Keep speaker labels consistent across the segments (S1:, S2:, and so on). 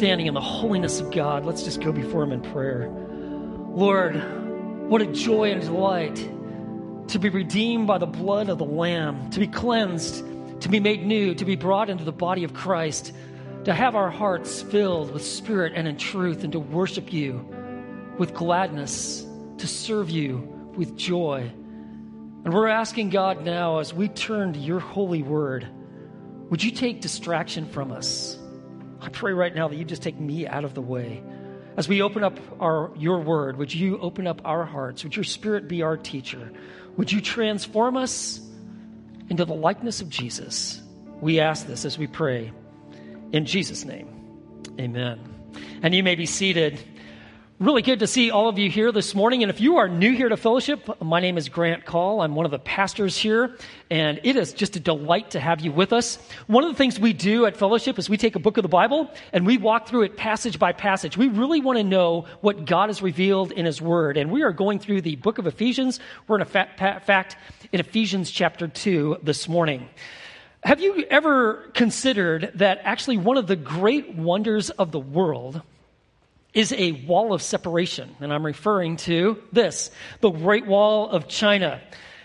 S1: standing in the holiness of God, let's just go before Him in prayer. Lord, what a joy and delight to be redeemed by the blood of the Lamb, to be cleansed, to be made new, to be brought into the body of Christ, to have our hearts filled with spirit and in truth, and to worship you with gladness, to serve you with joy. And we're asking God now, as we turn to your holy word, would you take distraction from us? I pray right now that you just take me out of the way. As we open up our, your word, would you open up our hearts? Would your spirit be our teacher? Would you transform us into the likeness of Jesus? We ask this as we pray. In Jesus' name, amen. And you may be seated. Really good to see all of you here this morning. And if you are new here to fellowship, my name is Grant Call. I'm one of the pastors here, and it is just a delight to have you with us. One of the things we do at fellowship is we take a book of the Bible and we walk through it passage by passage. We really want to know what God has revealed in His Word. And we are going through the book of Ephesians. We're in a fact in Ephesians chapter 2 this morning. Have you ever considered that actually one of the great wonders of the world is a wall of separation. And I'm referring to this the Great Wall of China.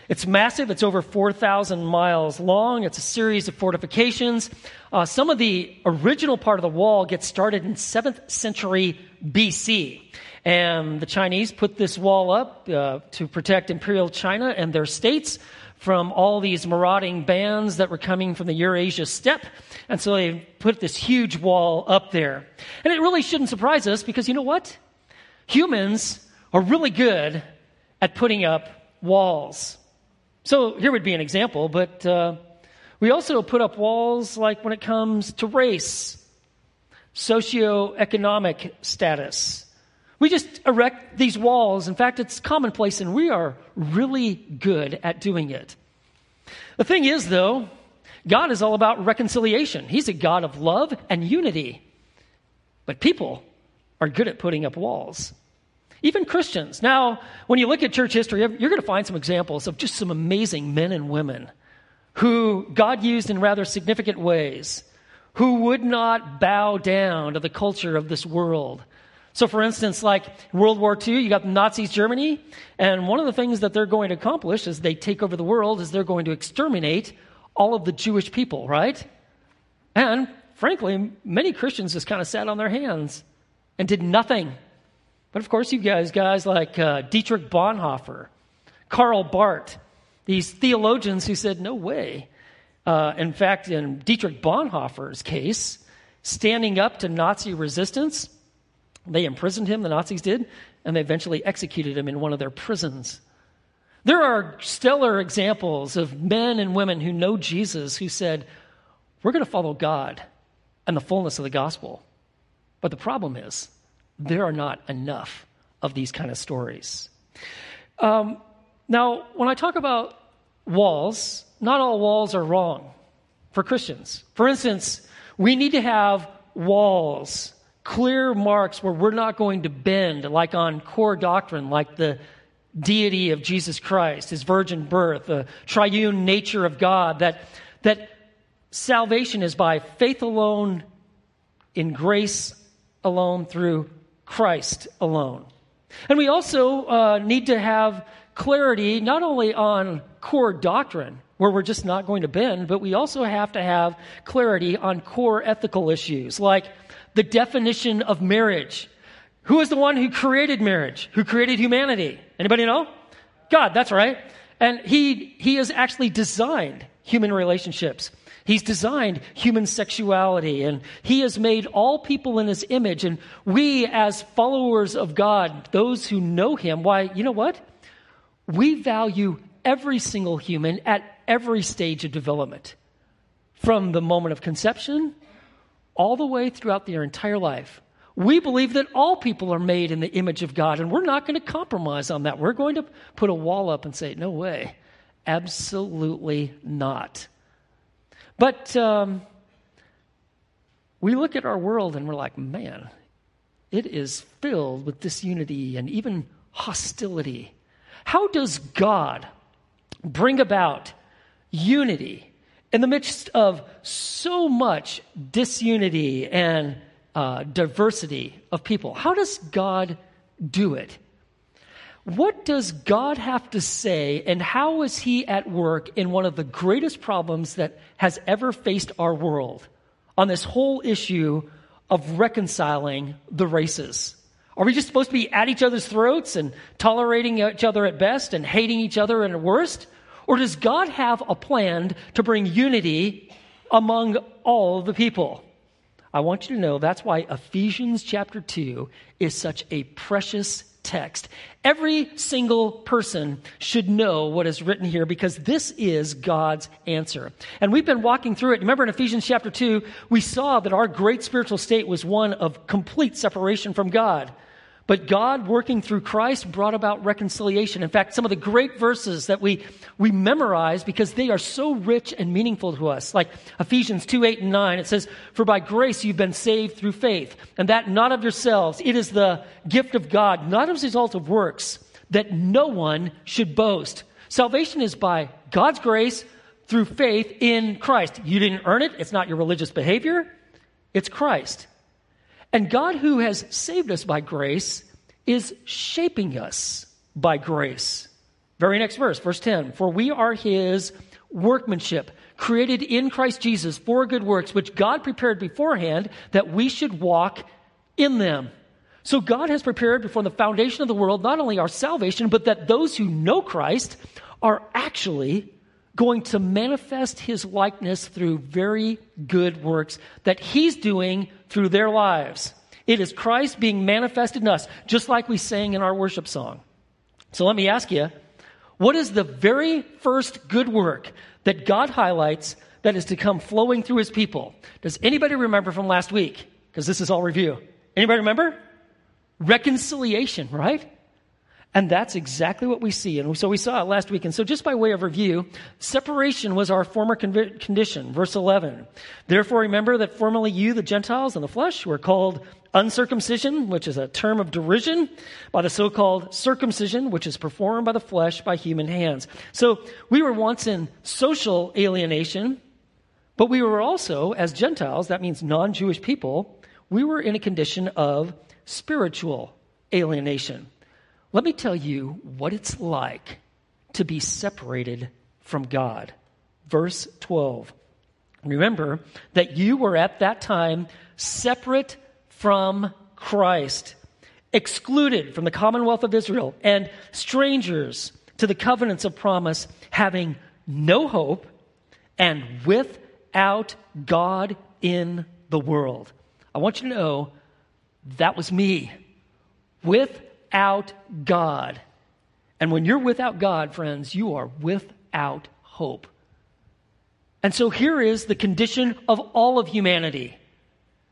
S1: It's massive. It's over 4,000 miles long. It's a series of fortifications. Uh, some of the original part of the wall gets started in 7th century BC. And the Chinese put this wall up uh, to protect Imperial China and their states from all these marauding bands that were coming from the Eurasia steppe. And so they put this huge wall up there. And it really shouldn't surprise us because you know what? Humans are really good at putting up walls. So here would be an example, but uh, we also put up walls like when it comes to race, socioeconomic status. We just erect these walls. In fact, it's commonplace, and we are really good at doing it. The thing is, though, God is all about reconciliation. He's a God of love and unity. But people are good at putting up walls. Even Christians. Now, when you look at church history, you're going to find some examples of just some amazing men and women who God used in rather significant ways, who would not bow down to the culture of this world. So, for instance, like World War II, you got Nazis Germany, and one of the things that they're going to accomplish as they take over the world is they're going to exterminate all of the Jewish people, right? And frankly, many Christians just kind of sat on their hands and did nothing. But of course, you guys, guys like uh, Dietrich Bonhoeffer, Karl Barth, these theologians who said, no way. Uh, in fact, in Dietrich Bonhoeffer's case, standing up to Nazi resistance, they imprisoned him, the Nazis did, and they eventually executed him in one of their prisons. There are stellar examples of men and women who know Jesus who said, We're going to follow God and the fullness of the gospel. But the problem is, there are not enough of these kind of stories. Um, now, when I talk about walls, not all walls are wrong for Christians. For instance, we need to have walls, clear marks where we're not going to bend, like on core doctrine, like the deity of Jesus Christ, his virgin birth, the triune nature of God, that, that salvation is by faith alone, in grace alone, through Christ alone. And we also uh, need to have clarity not only on core doctrine, where we're just not going to bend, but we also have to have clarity on core ethical issues, like the definition of marriage. Who is the one who created marriage? Who created humanity? Anybody know? God, that's right. And he, he has actually designed human relationships. He's designed human sexuality and he has made all people in his image. And we, as followers of God, those who know him, why, you know what? We value every single human at every stage of development, from the moment of conception all the way throughout their entire life. We believe that all people are made in the image of God, and we're not going to compromise on that. We're going to put a wall up and say, no way. Absolutely not. But um, we look at our world and we're like, man, it is filled with disunity and even hostility. How does God bring about unity in the midst of so much disunity and uh, diversity of people. How does God do it? What does God have to say, and how is He at work in one of the greatest problems that has ever faced our world on this whole issue of reconciling the races? Are we just supposed to be at each other's throats and tolerating each other at best and hating each other at worst? Or does God have a plan to bring unity among all the people? I want you to know that's why Ephesians chapter 2 is such a precious text. Every single person should know what is written here because this is God's answer. And we've been walking through it. Remember in Ephesians chapter 2, we saw that our great spiritual state was one of complete separation from God. But God, working through Christ, brought about reconciliation. In fact, some of the great verses that we, we memorize because they are so rich and meaningful to us, like Ephesians 2 8 and 9, it says, For by grace you've been saved through faith, and that not of yourselves. It is the gift of God, not as a result of works, that no one should boast. Salvation is by God's grace through faith in Christ. You didn't earn it, it's not your religious behavior, it's Christ. And God, who has saved us by grace, is shaping us by grace. Very next verse, verse 10 For we are his workmanship, created in Christ Jesus for good works, which God prepared beforehand that we should walk in them. So God has prepared before the foundation of the world not only our salvation, but that those who know Christ are actually going to manifest his likeness through very good works that he's doing through their lives. It is Christ being manifested in us, just like we sang in our worship song. So let me ask you, what is the very first good work that God highlights that is to come flowing through his people? Does anybody remember from last week? Because this is all review. Anybody remember? Reconciliation, right? And that's exactly what we see. And so we saw it last week. And so just by way of review, separation was our former condition. Verse 11. Therefore remember that formerly you, the Gentiles in the flesh, were called uncircumcision, which is a term of derision, by the so-called circumcision, which is performed by the flesh by human hands. So we were once in social alienation, but we were also, as Gentiles, that means non-Jewish people, we were in a condition of spiritual alienation. Let me tell you what it's like to be separated from God. Verse 12. Remember that you were at that time separate from Christ, excluded from the commonwealth of Israel, and strangers to the covenants of promise, having no hope and without God in the world. I want you to know that was me. With without God. And when you're without God, friends, you are without hope. And so here is the condition of all of humanity.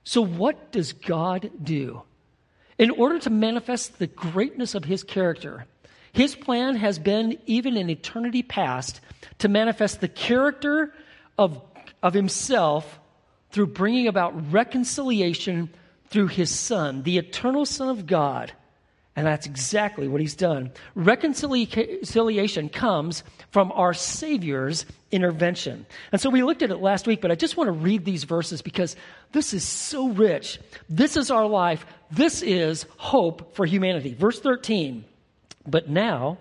S1: So, what does God do? In order to manifest the greatness of his character, his plan has been, even in eternity past, to manifest the character of, of himself through bringing about reconciliation through his Son, the eternal Son of God and that's exactly what he's done. Reconciliation comes from our Savior's intervention. And so we looked at it last week, but I just want to read these verses because this is so rich. This is our life. This is hope for humanity. Verse 13. But now,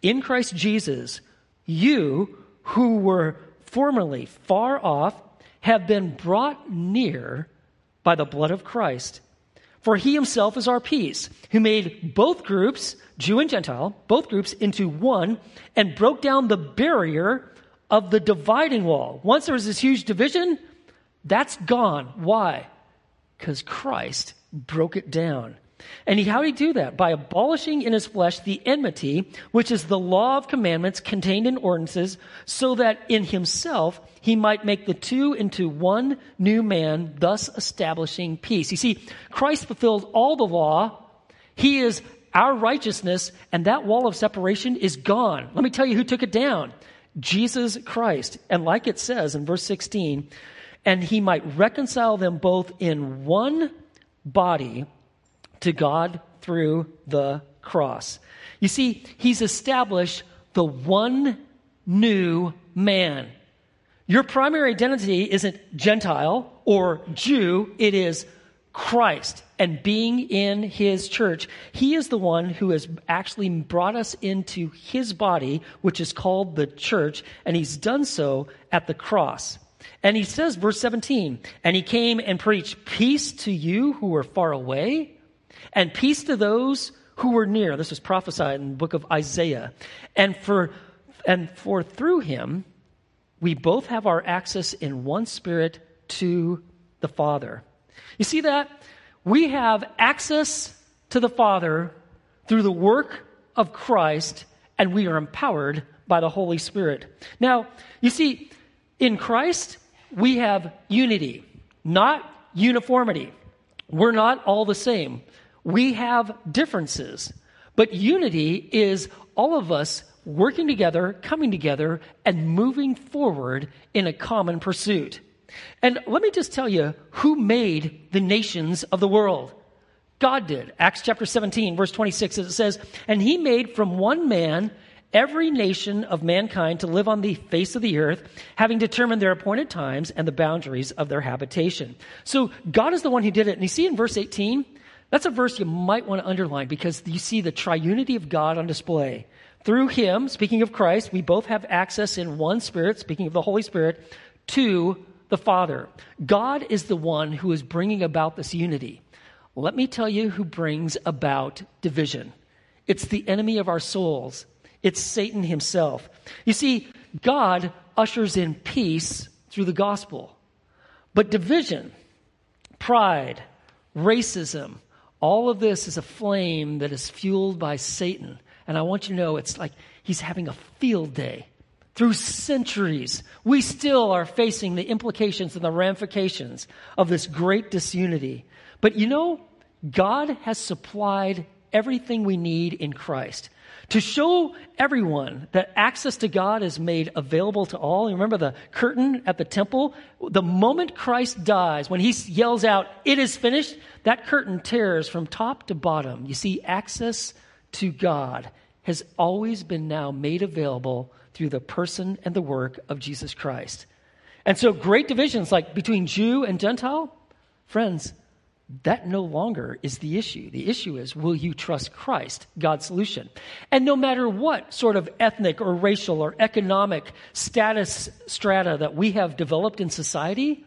S1: in Christ Jesus, you who were formerly far off have been brought near by the blood of Christ. For he himself is our peace, who made both groups, Jew and Gentile, both groups into one and broke down the barrier of the dividing wall. Once there was this huge division, that's gone. Why? Because Christ broke it down. And he, how did he do that? By abolishing in his flesh the enmity, which is the law of commandments contained in ordinances, so that in himself he might make the two into one new man, thus establishing peace. You see, Christ fulfilled all the law. He is our righteousness, and that wall of separation is gone. Let me tell you who took it down. Jesus Christ. And like it says in verse 16, and he might reconcile them both in one body to God through the cross. You see, he's established the one new man. Your primary identity isn't Gentile or Jew, it is Christ and being in his church, he is the one who has actually brought us into his body, which is called the church, and he's done so at the cross. And he says, verse 17, and he came and preached peace to you who were far away and peace to those who were near. This was prophesied in the book of Isaiah. And for, and for through him, we both have our access in one spirit to the Father. You see that? We have access to the Father through the work of Christ, and we are empowered by the Holy Spirit. Now, you see, in Christ, we have unity, not uniformity. We're not all the same. We have differences. But unity is all of us working together, coming together, and moving forward in a common pursuit. And let me just tell you who made the nations of the world. God did. Acts chapter 17, verse 26, it says, And he made from one man every nation of mankind to live on the face of the earth, having determined their appointed times and the boundaries of their habitation. So God is the one who did it. And you see in verse 18, that's a verse you might want to underline because you see the triunity of God on display. Through him, speaking of Christ, we both have access in one spirit, speaking of the Holy Spirit, to the Father. God is the one who is bringing about this unity. Let me tell you who brings about division. It's the enemy of our souls. It's Satan himself. You see, God ushers in peace through the gospel. But division, pride, racism, all of this is a flame that is fueled by Satan. And I want you to know it's like he's having a field day through centuries, we still are facing the implications and the ramifications of this great disunity. But you know, God has supplied everything we need in Christ. To show everyone that access to God is made available to all. You remember the curtain at the temple? The moment Christ dies, when he yells out, It is finished, that curtain tears from top to bottom. You see, access to God has always been now made available through the person and the work of Jesus Christ. And so, great divisions like between Jew and Gentile, friends, that no longer is the issue. The issue is will you trust Christ, God's solution? And no matter what sort of ethnic or racial or economic status strata that we have developed in society,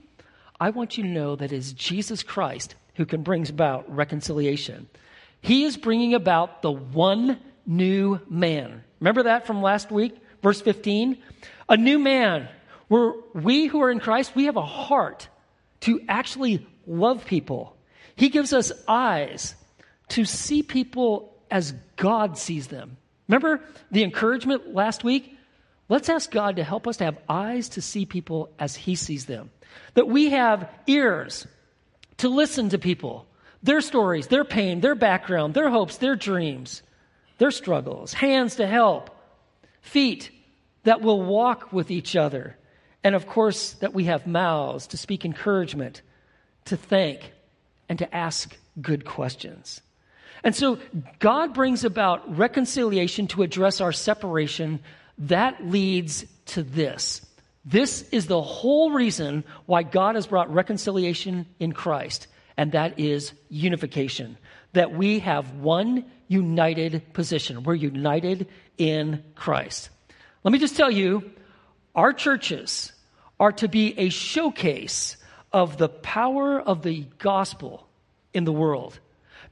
S1: I want you to know that it is Jesus Christ who can bring about reconciliation. He is bringing about the one new man. Remember that from last week? Verse 15, a new man, where we who are in Christ, we have a heart to actually love people. He gives us eyes to see people as God sees them. Remember the encouragement last week? Let's ask God to help us to have eyes to see people as He sees them. That we have ears to listen to people, their stories, their pain, their background, their hopes, their dreams, their struggles, hands to help, feet that will walk with each other, and of course, that we have mouths to speak encouragement, to thank, and to ask good questions. And so God brings about reconciliation to address our separation. That leads to this. This is the whole reason why God has brought reconciliation in Christ, and that is unification. That we have one united position. We're united in Christ. Let me just tell you, our churches are to be a showcase of the power of the gospel in the world.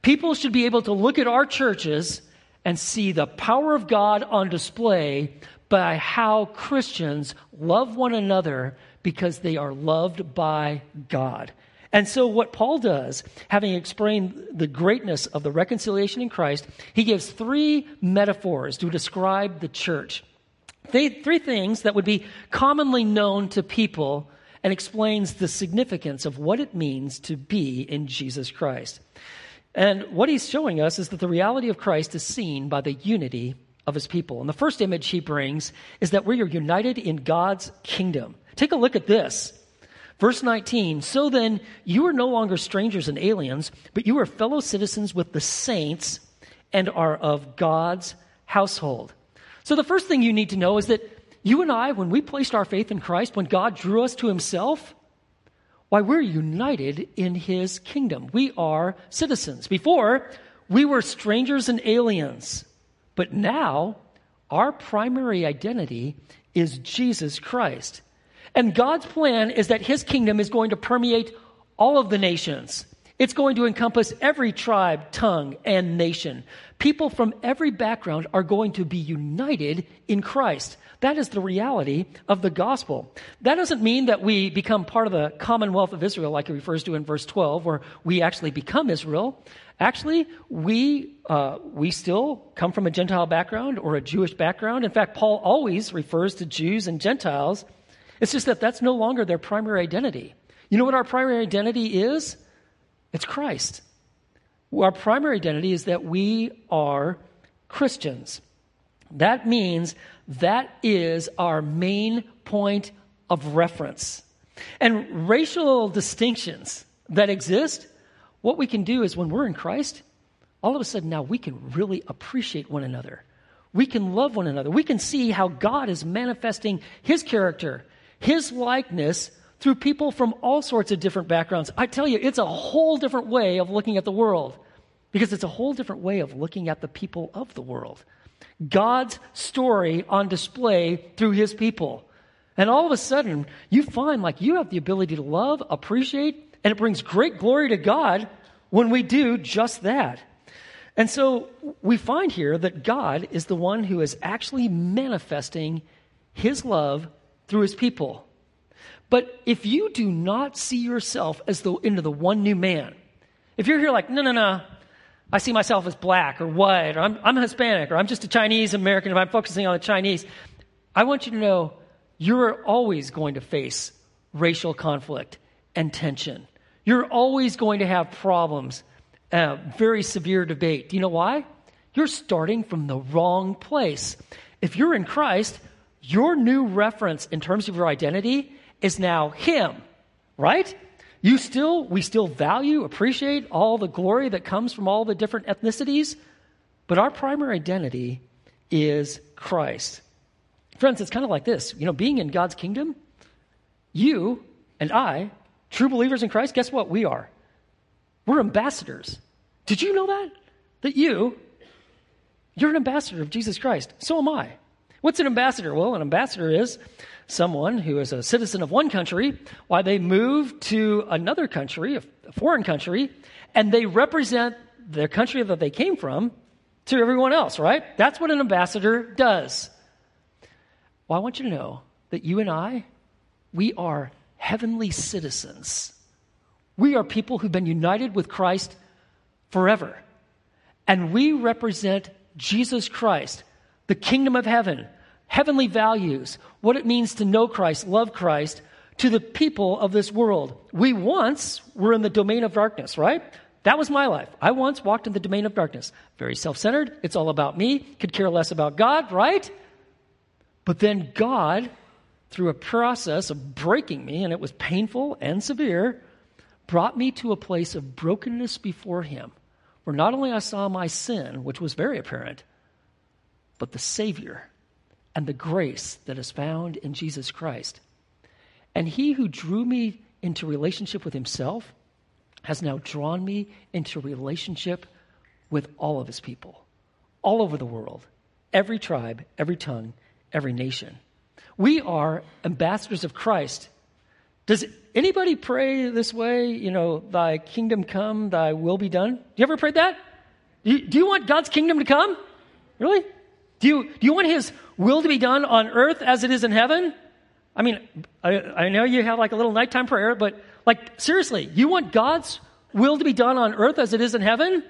S1: People should be able to look at our churches and see the power of God on display by how Christians love one another because they are loved by God. And so, what Paul does, having explained the greatness of the reconciliation in Christ, he gives three metaphors to describe the church. Three things that would be commonly known to people and explains the significance of what it means to be in Jesus Christ. And what he's showing us is that the reality of Christ is seen by the unity of his people. And the first image he brings is that we are united in God's kingdom. Take a look at this. Verse 19, so then you are no longer strangers and aliens, but you are fellow citizens with the saints and are of God's household. So the first thing you need to know is that you and I, when we placed our faith in Christ, when God drew us to himself, Why, we're united in his kingdom. We are citizens. Before, we were strangers and aliens. But now, our primary identity is Jesus Christ. And God's plan is that his kingdom is going to permeate all of the nations. It's going to encompass every tribe, tongue, and nation. People from every background are going to be united in Christ. That is the reality of the gospel. That doesn't mean that we become part of the commonwealth of Israel, like it refers to in verse 12, where we actually become Israel. Actually, we, uh, we still come from a Gentile background or a Jewish background. In fact, Paul always refers to Jews and Gentiles. It's just that that's no longer their primary identity. You know what our primary identity is? It's Christ. Our primary identity is that we are Christians. That means that is our main point of reference. And racial distinctions that exist, what we can do is when we're in Christ, all of a sudden now we can really appreciate one another. We can love one another. We can see how God is manifesting His character, His likeness through people from all sorts of different backgrounds. I tell you, it's a whole different way of looking at the world because it's a whole different way of looking at the people of the world. God's story on display through his people. And all of a sudden, you find like you have the ability to love, appreciate, and it brings great glory to God when we do just that. And so we find here that God is the one who is actually manifesting his love through his people. But if you do not see yourself as the into the one new man, if you're here like, no, no, no, I see myself as black or white, or I'm, I'm Hispanic, or I'm just a Chinese American, if I'm focusing on the Chinese, I want you to know you're always going to face racial conflict and tension. You're always going to have problems, uh, very severe debate. Do you know why? You're starting from the wrong place. If you're in Christ, your new reference in terms of your identity is now Him, right? You still, we still value, appreciate all the glory that comes from all the different ethnicities, but our primary identity is Christ. Friends, it's kind of like this. You know, being in God's kingdom, you and I, true believers in Christ, guess what? We are. We're ambassadors. Did you know that? That you, you're an ambassador of Jesus Christ. So am I. What's an ambassador? Well, an ambassador is someone who is a citizen of one country, why they move to another country, a foreign country, and they represent the country that they came from to everyone else, right? That's what an ambassador does. Well, I want you to know that you and I, we are heavenly citizens. We are people who've been united with Christ forever. And we represent Jesus Christ, the kingdom of heaven, heavenly values, what it means to know Christ, love Christ, to the people of this world. We once were in the domain of darkness, right? That was my life. I once walked in the domain of darkness. Very self centered. It's all about me. Could care less about God, right? But then God, through a process of breaking me, and it was painful and severe, brought me to a place of brokenness before Him, where not only I saw my sin, which was very apparent, but the Savior and the grace that is found in Jesus Christ. And he who drew me into relationship with himself has now drawn me into relationship with all of his people, all over the world, every tribe, every tongue, every nation. We are ambassadors of Christ. Does anybody pray this way? You know, thy kingdom come, thy will be done? Do you ever pray that? Do you, want God's kingdom to come? Really? Do you, do you want his will to be done on earth as it is in heaven? I mean, I, I know you have like a little nighttime prayer, but like, seriously, you want God's will to be done on earth as it is in heaven?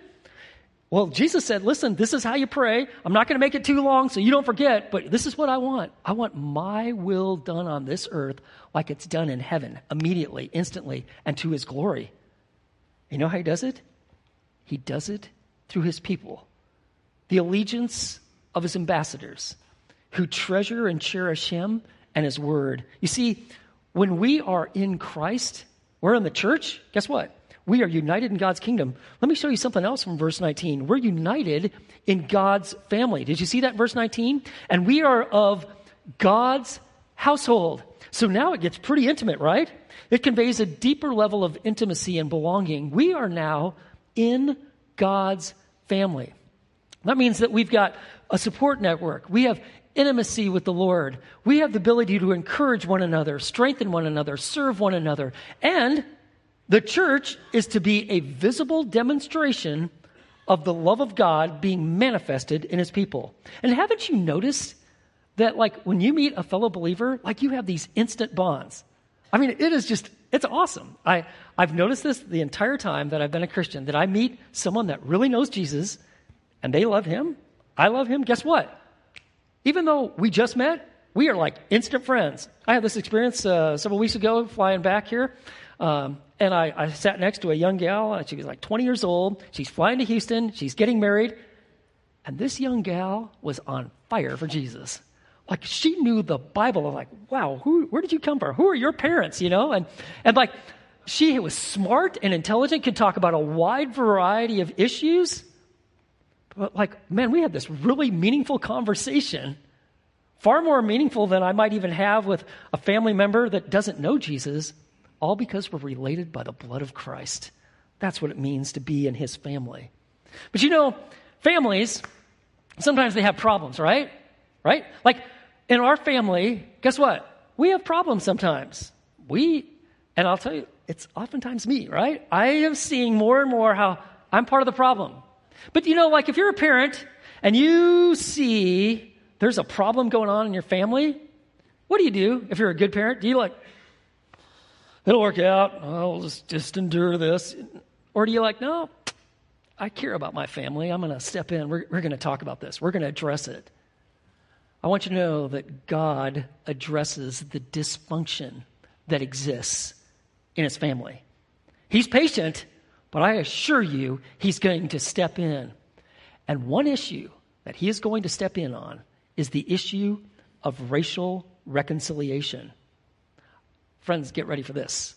S1: Well, Jesus said, listen, this is how you pray. I'm not going to make it too long so you don't forget, but this is what I want. I want my will done on this earth like it's done in heaven, immediately, instantly, and to his glory. You know how he does it? He does it through his people. The allegiance of his ambassadors who treasure and cherish him and his word. You see, when we are in Christ, we're in the church, guess what? We are united in God's kingdom. Let me show you something else from verse 19. We're united in God's family. Did you see that verse 19? And we are of God's household. So now it gets pretty intimate, right? It conveys a deeper level of intimacy and belonging. We are now in God's family. That means that we've got a support network. We have intimacy with the Lord. We have the ability to encourage one another, strengthen one another, serve one another. And the church is to be a visible demonstration of the love of God being manifested in his people. And haven't you noticed that, like, when you meet a fellow believer, like, you have these instant bonds? I mean, it is just, it's awesome. I, I've noticed this the entire time that I've been a Christian, that I meet someone that really knows Jesus and they love him. I love him. Guess what? Even though we just met, we are like instant friends. I had this experience uh, several weeks ago flying back here. Um, and I, I, sat next to a young gal. She was like 20 years old. She's flying to Houston. She's getting married. And this young gal was on fire for Jesus. Like she knew the Bible. I was like, wow, who, where did you come from? Who are your parents? You know? And, and like, she was smart and intelligent, could talk about a wide variety of issues. But like, man, we had this really meaningful conversation, far more meaningful than I might even have with a family member that doesn't know Jesus, all because we're related by the blood of Christ. That's what it means to be in his family. But you know, families, sometimes they have problems, right? Right? Like in our family, guess what? We have problems sometimes. We, and I'll tell you, it's oftentimes me, right? I am seeing more and more how I'm part of the problem. But you know, like if you're a parent and you see there's a problem going on in your family, what do you do if you're a good parent? Do you like, it'll work out, I'll just, just endure this? Or do you like, no, I care about my family. I'm going to step in. We're, we're going to talk about this. We're going to address it. I want you to know that God addresses the dysfunction that exists in his family. He's patient, but I assure you, he's going to step in. And one issue that he is going to step in on is the issue of racial reconciliation. Friends, get ready for this.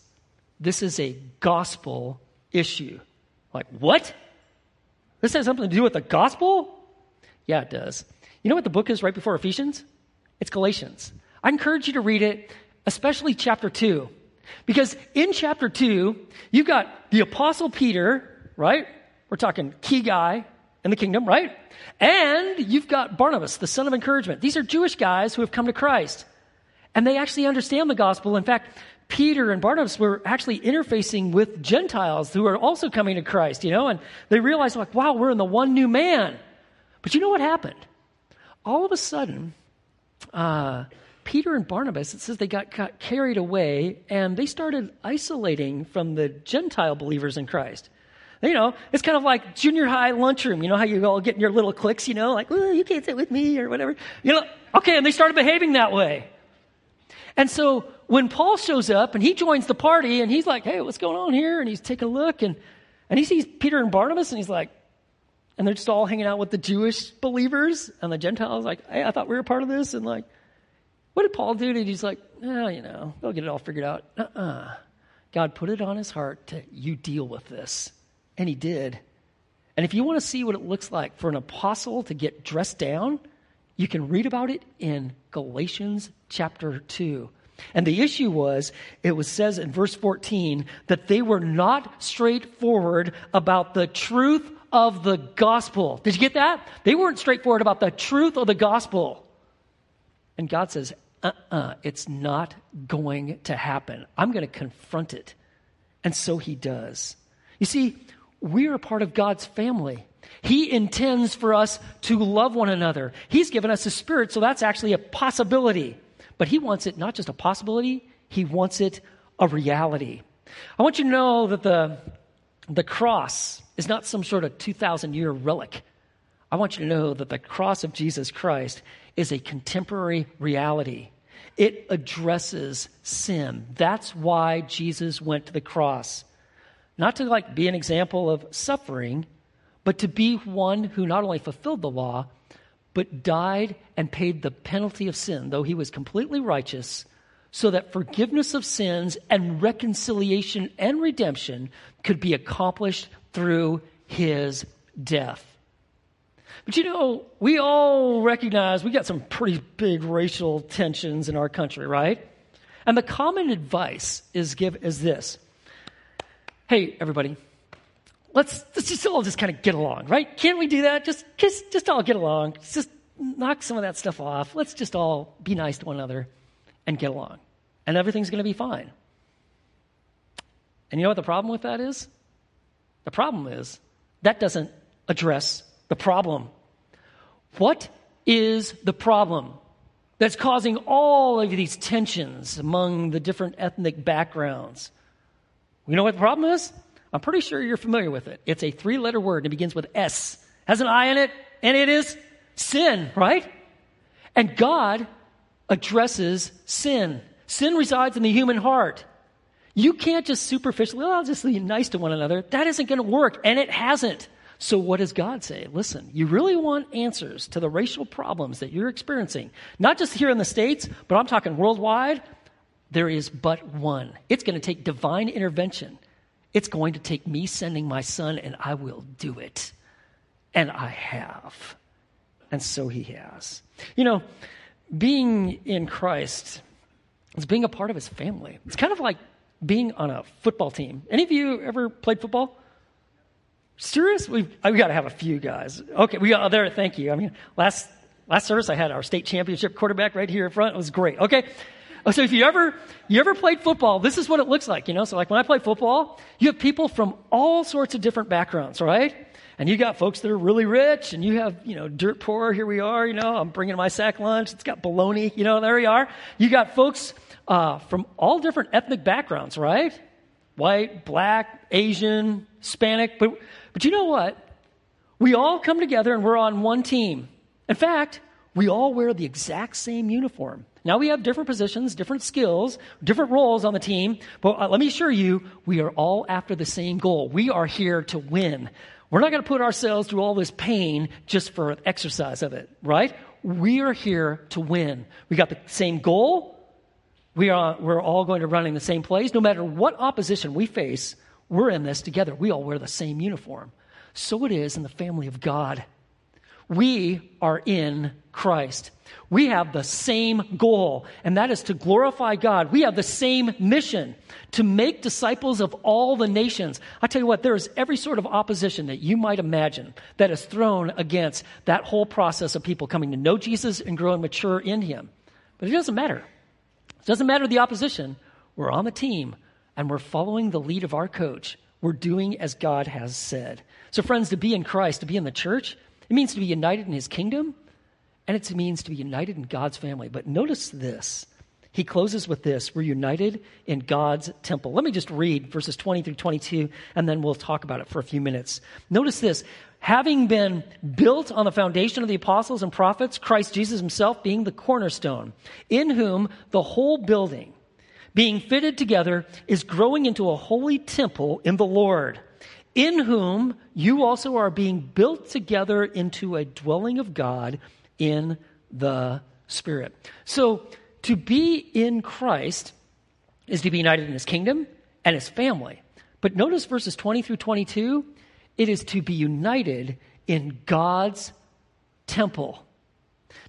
S1: This is a gospel issue. Like, what? This has something to do with the gospel? Yeah, it does. You know what the book is right before Ephesians? It's Galatians. I encourage you to read it, especially chapter 2. Because in chapter 2, you've got the Apostle Peter, right? We're talking key guy in the kingdom, right? And you've got Barnabas, the son of encouragement. These are Jewish guys who have come to Christ. And they actually understand the gospel. In fact, Peter and Barnabas were actually interfacing with Gentiles who are also coming to Christ, you know, and they realized, like, wow, we're in the one new man. But you know what happened? All of a sudden, uh, Peter and Barnabas, it says they got, got carried away and they started isolating from the Gentile believers in Christ. You know, it's kind of like junior high lunchroom. You know how you all get in your little cliques, you know, like, well, you can't sit with me or whatever. You know, okay, and they started behaving that way. And so when Paul shows up and he joins the party and he's like, hey, what's going on here? And he's taking a look and, and he sees Peter and Barnabas and he's like, and they're just all hanging out with the Jewish believers and the Gentiles, like, hey, I thought we were part of this. And like, what did Paul do? And he's like, oh, you know, they'll get it all figured out. Uh-uh. God put it on his heart to, you deal with this. And he did. And if you want to see what it looks like for an apostle to get dressed down, you can read about it in Galatians chapter 2. And the issue was, it was says in verse 14 that they were not straightforward about the truth of the gospel. Did you get that? They weren't straightforward about the truth of the gospel. And God says, uh uh-uh, uh it's not going to happen. I'm going to confront it. And so he does. You see, we're a part of God's family. He intends for us to love one another. He's given us a spirit, so that's actually a possibility. But He wants it not just a possibility, He wants it a reality. I want you to know that the, the cross is not some sort of 2,000 year relic. I want you to know that the cross of Jesus Christ is a contemporary reality. It addresses sin. That's why Jesus went to the cross. Not to like be an example of suffering, but to be one who not only fulfilled the law, but died and paid the penalty of sin, though he was completely righteous, so that forgiveness of sins and reconciliation and redemption could be accomplished through his death. But you know, we all recognize we got some pretty big racial tensions in our country, right? And the common advice is give is this. Hey, everybody, let's, let's just all just kind of get along, right? Can't we do that? Just, just, just all get along. Just knock some of that stuff off. Let's just all be nice to one another and get along. And everything's going to be fine. And you know what the problem with that is? The problem is that doesn't address the problem. What is the problem that's causing all of these tensions among the different ethnic backgrounds? You know what the problem is? I'm pretty sure you're familiar with it. It's a three letter word and it begins with S, has an I in it, and it is sin, right? And God addresses sin. Sin resides in the human heart. You can't just superficially, oh, I'll just be nice to one another. That isn't going to work, and it hasn't. So, what does God say? Listen, you really want answers to the racial problems that you're experiencing, not just here in the States, but I'm talking worldwide. There is but one. It's going to take divine intervention. It's going to take me sending my son, and I will do it. And I have. And so he has. You know, being in Christ is being a part of his family. It's kind of like being on a football team. Any of you ever played football? Serious? We've, we got to have a few guys. Okay, we got oh, there. Thank you. I mean, last last service I had our state championship quarterback right here in front. It was great. Okay, Oh, so if you ever, you ever played football, this is what it looks like, you know? So like when I play football, you have people from all sorts of different backgrounds, right? And you got folks that are really rich, and you have, you know, dirt poor. Here we are, you know, I'm bringing my sack lunch. It's got bologna, you know, there we are. You got folks uh, from all different ethnic backgrounds, right? White, black, Asian, Hispanic. But, but you know what? We all come together and we're on one team. In fact, we all wear the exact same uniform. Now we have different positions, different skills, different roles on the team, but uh, let me assure you, we are all after the same goal. We are here to win. We're not going to put ourselves through all this pain just for exercise of it, right? We are here to win. We got the same goal. We are, we're all going to run in the same place. No matter what opposition we face, we're in this together. We all wear the same uniform. So it is in the family of God. We are in Christ. We have the same goal, and that is to glorify God. We have the same mission to make disciples of all the nations. I tell you what, there is every sort of opposition that you might imagine that is thrown against that whole process of people coming to know Jesus and growing mature in Him. But it doesn't matter. It doesn't matter the opposition. We're on the team, and we're following the lead of our coach. We're doing as God has said. So, friends, to be in Christ, to be in the church, it means to be united in his kingdom, and it means to be united in God's family. But notice this. He closes with this We're united in God's temple. Let me just read verses 20 through 22, and then we'll talk about it for a few minutes. Notice this having been built on the foundation of the apostles and prophets, Christ Jesus himself being the cornerstone, in whom the whole building, being fitted together, is growing into a holy temple in the Lord in whom you also are being built together into a dwelling of God in the Spirit. So, to be in Christ is to be united in his kingdom and his family. But notice verses 20 through 22 it is to be united in God's temple.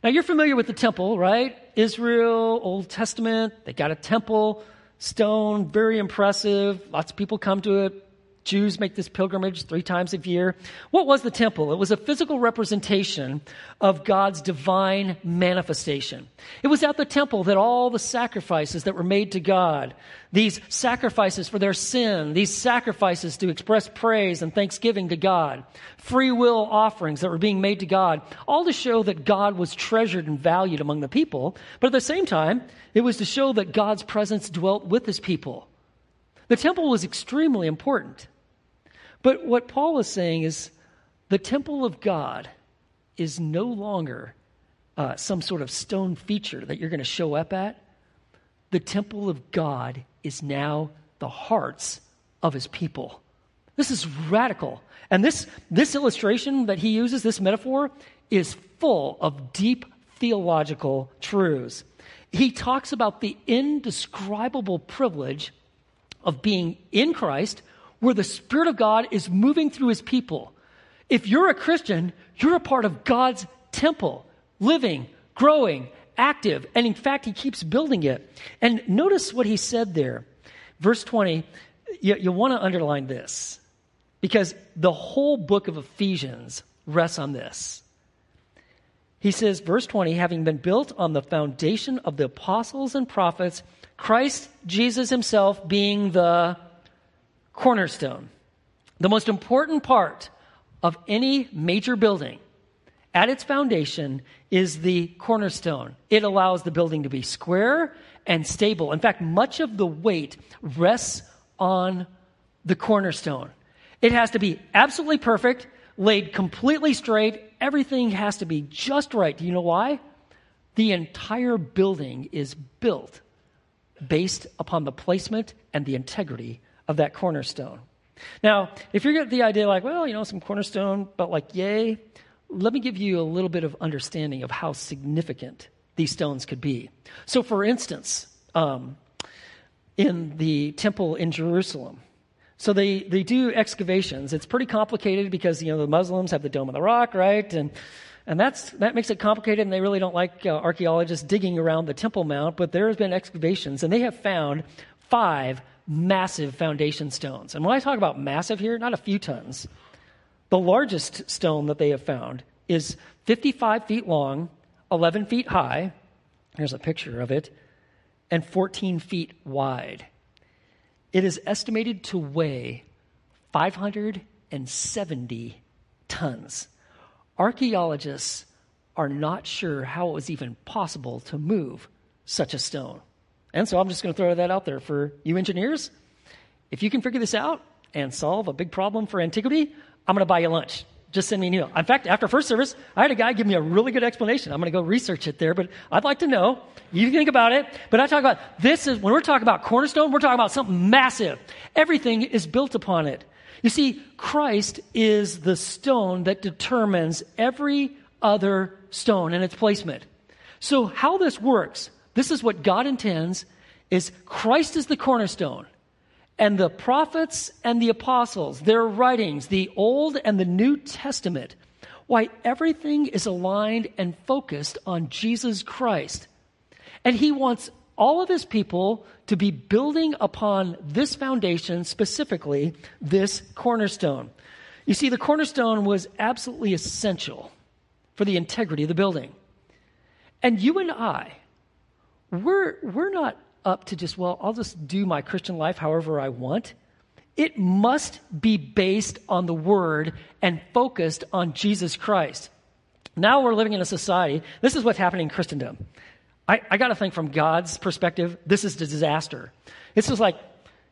S1: Now, you're familiar with the temple, right? Israel, Old Testament, they got a temple, stone, very impressive. Lots of people come to it, Jews make this pilgrimage three times a year. What was the temple? It was a physical representation of God's divine manifestation. It was at the temple that all the sacrifices that were made to God, these sacrifices for their sin, these sacrifices to express praise and thanksgiving to God, free will offerings that were being made to God, all to show that God was treasured and valued among the people. But at the same time, it was to show that God's presence dwelt with his people. The temple was extremely important. But what Paul is saying is the temple of God is no longer uh, some sort of stone feature that you're going to show up at. The temple of God is now the hearts of his people. This is radical. And this, this illustration that he uses, this metaphor, is full of deep theological truths. He talks about the indescribable privilege of being in Christ, where the Spirit of God is moving through his people. If you're a Christian, you're a part of God's temple, living, growing, active. And in fact, he keeps building it. And notice what he said there. Verse 20, you, you want to underline this because the whole book of Ephesians rests on this. He says, verse 20, having been built on the foundation of the apostles and prophets, Christ Jesus himself being the cornerstone. The most important part of any major building at its foundation is the cornerstone. It allows the building to be square and stable. In fact, much of the weight rests on the cornerstone. It has to be absolutely perfect, laid completely straight. Everything has to be just right. Do you know why? The entire building is built based upon the placement and the integrity of that cornerstone. Now, if you're getting the idea like, well, you know, some cornerstone, but like, yay, let me give you a little bit of understanding of how significant these stones could be. So, for instance, um, in the temple in Jerusalem, so they, they do excavations. It's pretty complicated because, you know, the Muslims have the Dome of the Rock, right? And, and that's, that makes it complicated, and they really don't like uh, archaeologists digging around the Temple Mount, but there has been excavations, and they have found five massive foundation stones. And when I talk about massive here, not a few tons. The largest stone that they have found is 55 feet long, 11 feet high. Here's a picture of it, and 14 feet wide. It is estimated to weigh 570 tons. Archaeologists are not sure how it was even possible to move such a stone. And so I'm just going to throw that out there for you engineers. If you can figure this out and solve a big problem for antiquity, I'm going to buy you lunch just send me an email. In fact, after first service, I had a guy give me a really good explanation. I'm going to go research it there, but I'd like to know. You think about it, but I talk about this is when we're talking about cornerstone, we're talking about something massive. Everything is built upon it. You see, Christ is the stone that determines every other stone and its placement. So how this works, this is what God intends is Christ is the cornerstone and the prophets and the apostles, their writings, the Old and the New Testament, why everything is aligned and focused on Jesus Christ. And he wants all of his people to be building upon this foundation, specifically this cornerstone. You see, the cornerstone was absolutely essential for the integrity of the building. And you and I, we're, we're not up to just, well, I'll just do my Christian life however I want. It must be based on the Word and focused on Jesus Christ. Now we're living in a society, this is what's happening in Christendom. I, I got to think from God's perspective, this is a disaster. This is like,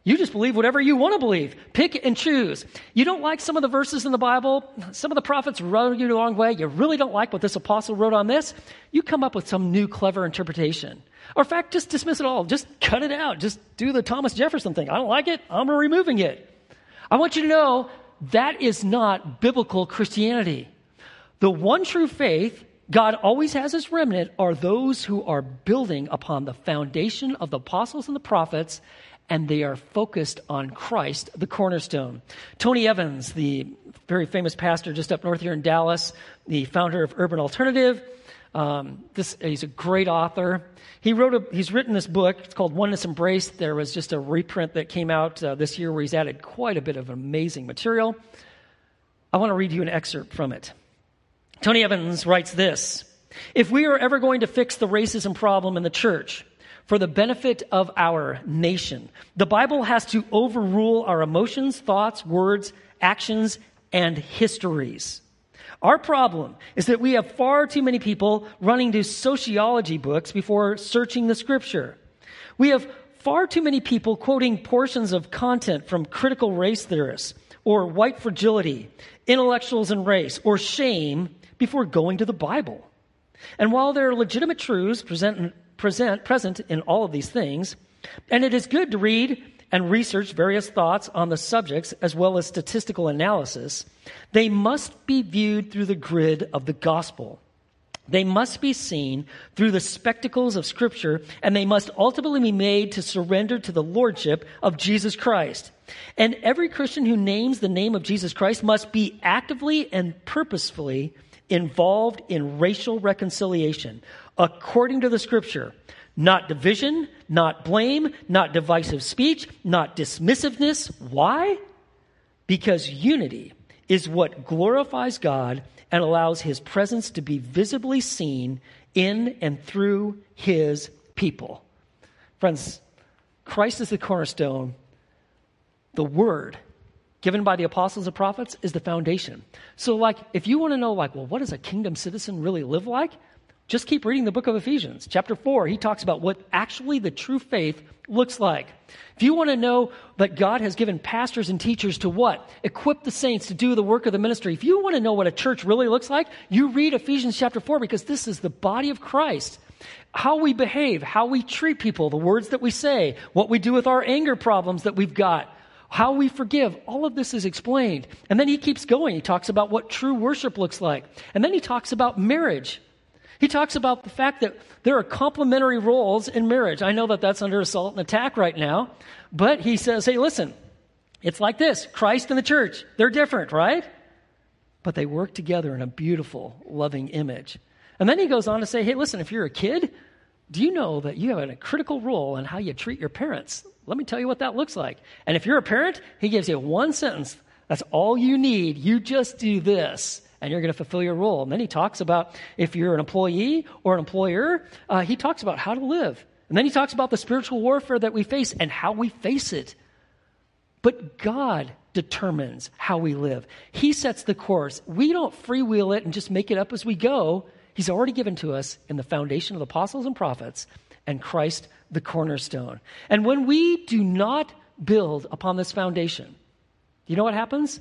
S1: you just believe whatever you want to believe. Pick and choose. You don't like some of the verses in the Bible, some of the prophets wrote you the wrong way, you really don't like what this apostle wrote on this, you come up with some new clever interpretation. Or, in fact, just dismiss it all. Just cut it out. Just do the Thomas Jefferson thing. I don't like it. I'm removing it. I want you to know that is not biblical Christianity. The one true faith God always has as remnant are those who are building upon the foundation of the apostles and the prophets, and they are focused on Christ, the cornerstone. Tony Evans, the very famous pastor just up north here in Dallas, the founder of Urban Alternative, um, this, he's a great author. He wrote a, he's written this book. It's called Oneness Embraced. There was just a reprint that came out uh, this year where he's added quite a bit of amazing material. I want to read you an excerpt from it. Tony Evans writes this If we are ever going to fix the racism problem in the church for the benefit of our nation, the Bible has to overrule our emotions, thoughts, words, actions, and histories. Our problem is that we have far too many people running to sociology books before searching the scripture. We have far too many people quoting portions of content from critical race theorists or white fragility, intellectuals and race, or shame before going to the Bible. And while there are legitimate truths present, present, present in all of these things, and it is good to read and research various thoughts on the subjects as well as statistical analysis, they must be viewed through the grid of the gospel. They must be seen through the spectacles of Scripture, and they must ultimately be made to surrender to the Lordship of Jesus Christ. And every Christian who names the name of Jesus Christ must be actively and purposefully involved in racial reconciliation, according to the scripture. Not division, not blame, not divisive speech, not dismissiveness. Why? Because unity is what glorifies God and allows his presence to be visibly seen in and through his people. Friends, Christ is the cornerstone. The word given by the apostles and prophets is the foundation. So, like, if you want to know, like, well, what does a kingdom citizen really live like? Just keep reading the book of Ephesians. Chapter 4, he talks about what actually the true faith looks like. If you want to know that God has given pastors and teachers to what? Equip the saints to do the work of the ministry. If you want to know what a church really looks like, you read Ephesians chapter 4 because this is the body of Christ. How we behave, how we treat people, the words that we say, what we do with our anger problems that we've got, how we forgive, all of this is explained. And then he keeps going. He talks about what true worship looks like. And then he talks about marriage. He talks about the fact that there are complementary roles in marriage. I know that that's under assault and attack right now, but he says, hey, listen, it's like this Christ and the church, they're different, right? But they work together in a beautiful, loving image. And then he goes on to say, hey, listen, if you're a kid, do you know that you have a critical role in how you treat your parents? Let me tell you what that looks like. And if you're a parent, he gives you one sentence. That's all you need. You just do this and you're going to fulfill your role. And then he talks about if you're an employee or an employer, uh, he talks about how to live. And then he talks about the spiritual warfare that we face and how we face it. But God determines how we live. He sets the course. We don't freewheel it and just make it up as we go. He's already given to us in the foundation of the apostles and prophets and Christ the cornerstone. And when we do not build upon this foundation, you know what happens?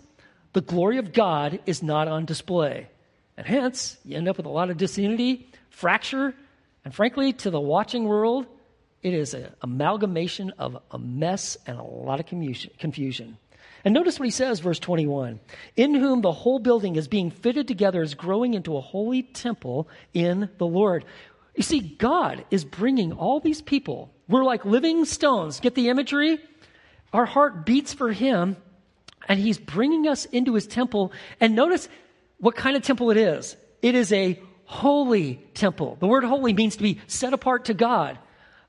S1: The glory of God is not on display. And hence, you end up with a lot of disunity, fracture, and frankly, to the watching world, it is an amalgamation of a mess and a lot of confusion. And notice what he says, verse 21 In whom the whole building is being fitted together, is growing into a holy temple in the Lord. You see, God is bringing all these people. We're like living stones. Get the imagery? Our heart beats for him, and he's bringing us into his temple. And notice what kind of temple it is. It is a holy temple. The word holy means to be set apart to God.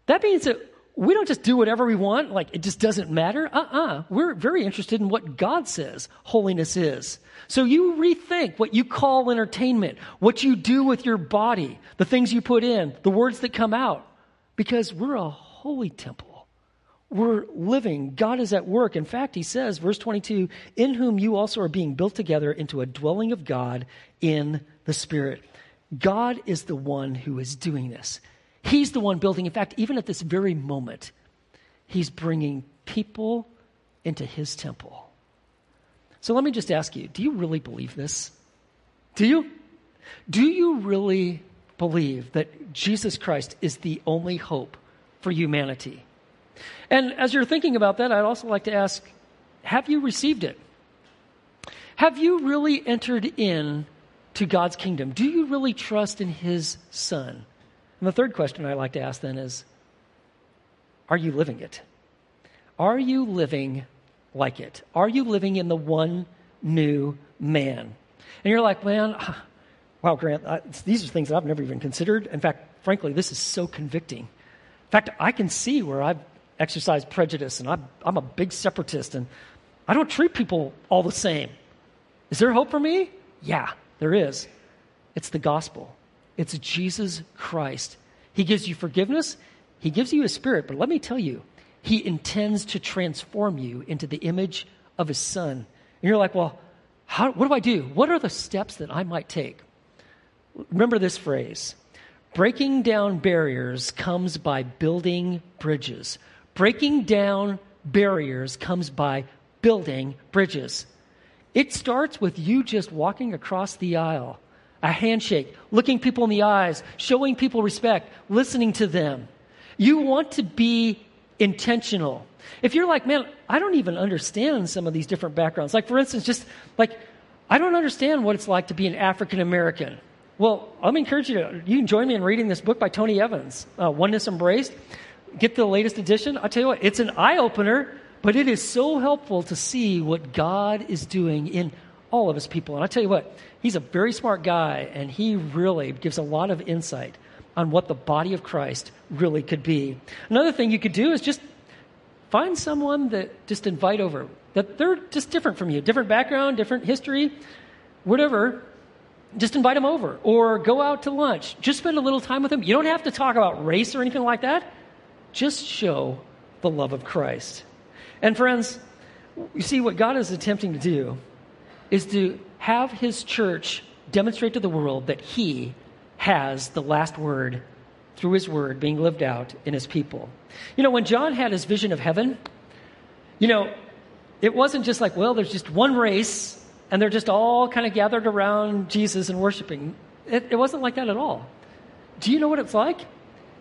S1: That means that we don't just do whatever we want, like it just doesn't matter. Uh uh-uh. uh. we are very interested in what God says holiness is. So you rethink what you call entertainment, what you do with your body, the things you put in, the words that come out, because we're a holy temple we're living. God is at work. In fact, he says, verse 22, in whom you also are being built together into a dwelling of God in the Spirit. God is the one who is doing this. He's the one building. In fact, even at this very moment, he's bringing people into his temple. So let me just ask you do you really believe this? Do you? Do you really believe that Jesus Christ is the only hope for humanity? And as you're thinking about that, I'd also like to ask have you received it? Have you really entered in to God's kingdom? Do you really trust in His Son? And the third question I'd like to ask then is Are you living it? Are you living like it? Are you living in the one new man? And you're like, man, wow, Grant, I, these are things that I've never even considered. In fact, frankly, this is so convicting. In fact, I can see where I've exercise prejudice, and I'm, I'm a big separatist, and I don't treat people all the same. Is there hope for me? Yeah, there is. It's the gospel, it's Jesus Christ. He gives you forgiveness, He gives you a spirit, but let me tell you, He intends to transform you into the image of His Son. And you're like, well, how, what do I do? What are the steps that I might take? Remember this phrase breaking down barriers comes by building bridges. Breaking down barriers comes by building bridges. It starts with you just walking across the aisle, a handshake, looking people in the eyes, showing people respect, listening to them. You want to be intentional. If you're like, man, I don't even understand some of these different backgrounds. Like, for instance, just like, I don't understand what it's like to be an African American. Well, me encourage you to, you can join me in reading this book by Tony Evans, uh, Oneness Embraced get the latest edition. I'll tell you what, it's an eye opener, but it is so helpful to see what God is doing in all of his people. And I tell you what, he's a very smart guy, and he really gives a lot of insight on what the body of Christ really could be. Another thing you could do is just find someone that just invite over, that they're just different from you, different background, different history, whatever. Just invite them over or go out to lunch. Just spend a little time with them. You don't have to talk about race or anything like that. Just show the love of Christ. And friends, you see, what God is attempting to do is to have his church demonstrate to the world that he has the last word through his word being lived out in his people. You know, when John had his vision of heaven, you know, it wasn't just like, well, there's just one race and they're just all kind of gathered around Jesus and worshiping. It, it wasn't like that at all. Do you know what it's like?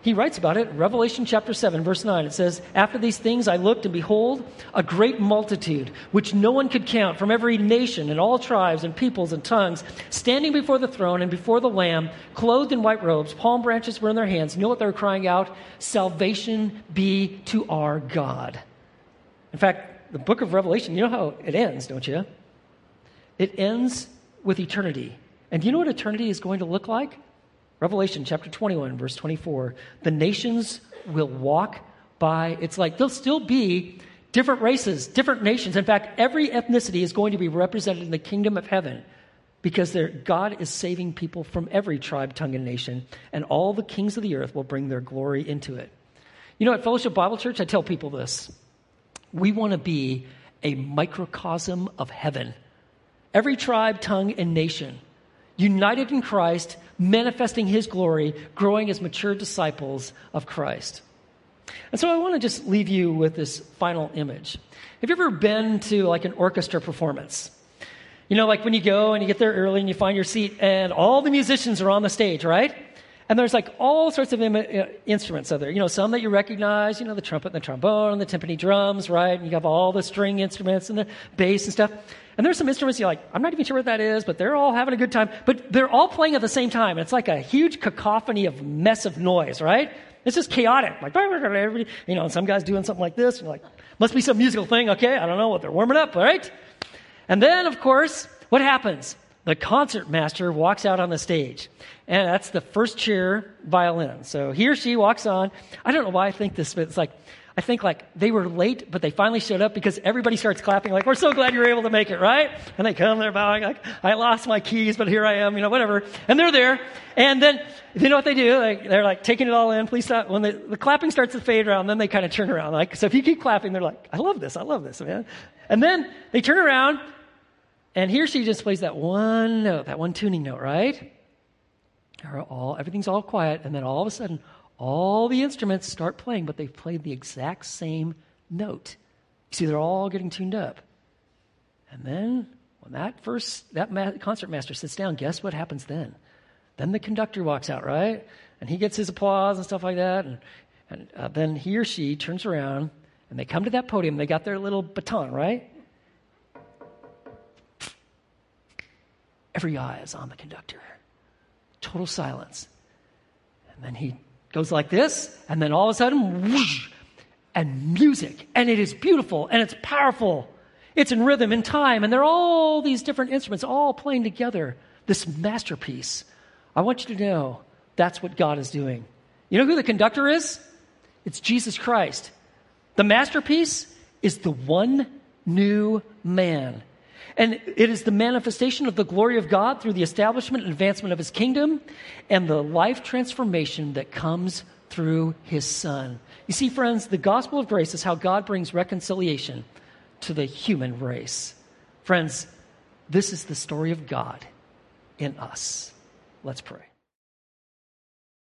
S1: He writes about it revelation chapter 7 verse 9 it says after these things i looked and behold a great multitude which no one could count from every nation and all tribes and peoples and tongues standing before the throne and before the lamb clothed in white robes palm branches were in their hands. You know what they were crying out? Salvation be to our god. In fact the book of revelation you know how it ends don't you? It ends with eternity. And do you know what eternity is going to look like Revelation chapter 21, verse 24. The nations will walk by. It's like there'll still be different races, different nations. In fact, every ethnicity is going to be represented in the kingdom of heaven because God is saving people from every tribe, tongue, and nation, and all the kings of the earth will bring their glory into it. You know, at Fellowship Bible Church, I tell people this we want to be a microcosm of heaven. Every tribe, tongue, and nation united in Christ, manifesting his glory, growing as mature disciples of Christ. And so I want to just leave you with this final image. Have you ever been to like an orchestra performance? You know, like when you go and you get there early and you find your seat and all the musicians are on the stage, right? And there's like all sorts of Im- uh, instruments out there. You know, some that you recognize, you know, the trumpet and the trombone and the timpani drums, right? And you have all the string instruments and the bass and stuff. And there's some instruments you're like, I'm not even sure what that is, but they're all having a good time. But they're all playing at the same time. And It's like a huge cacophony of mess of noise, right? It's just chaotic. Like, you know, some guy's doing something like this. And you're like, must be some musical thing. Okay, I don't know what they're warming up, all right? And then, of course, what happens? The concert master walks out on the stage. And that's the first chair violin. So he or she walks on. I don't know why I think this, but it's like, I think like they were late, but they finally showed up because everybody starts clapping, like, we're so glad you were able to make it, right? And they come, they're bowing, like, I lost my keys, but here I am, you know, whatever. And they're there. And then, you know what they do? Like, they're like taking it all in, please stop. When the, clapping starts to fade around, then they kind of turn around. Like, so if you keep clapping, they're like, I love this, I love this, man. And then they turn around, and he or she just plays that one note, that one tuning note, right? All, everything's all quiet, and then all of a sudden, all the instruments start playing, but they've played the exact same note. You see, they're all getting tuned up. And then, when that first that ma- concert master sits down, guess what happens then? Then the conductor walks out, right? And he gets his applause and stuff like that. And, and uh, then he or she turns around and they come to that podium. They got their little baton, right? Every eye is on the conductor. Total silence. And then he goes like this, and then all of a sudden, whoosh, and music. And it is beautiful and it's powerful. It's in rhythm and time, and there are all these different instruments all playing together. This masterpiece. I want you to know that's what God is doing. You know who the conductor is? It's Jesus Christ. The masterpiece is the one new man. And it is the manifestation of the glory of God through the establishment and advancement of his kingdom and the life transformation that comes through his son. You see, friends, the gospel of grace is how God brings reconciliation to the human race. Friends, this is the story of God in us. Let's pray.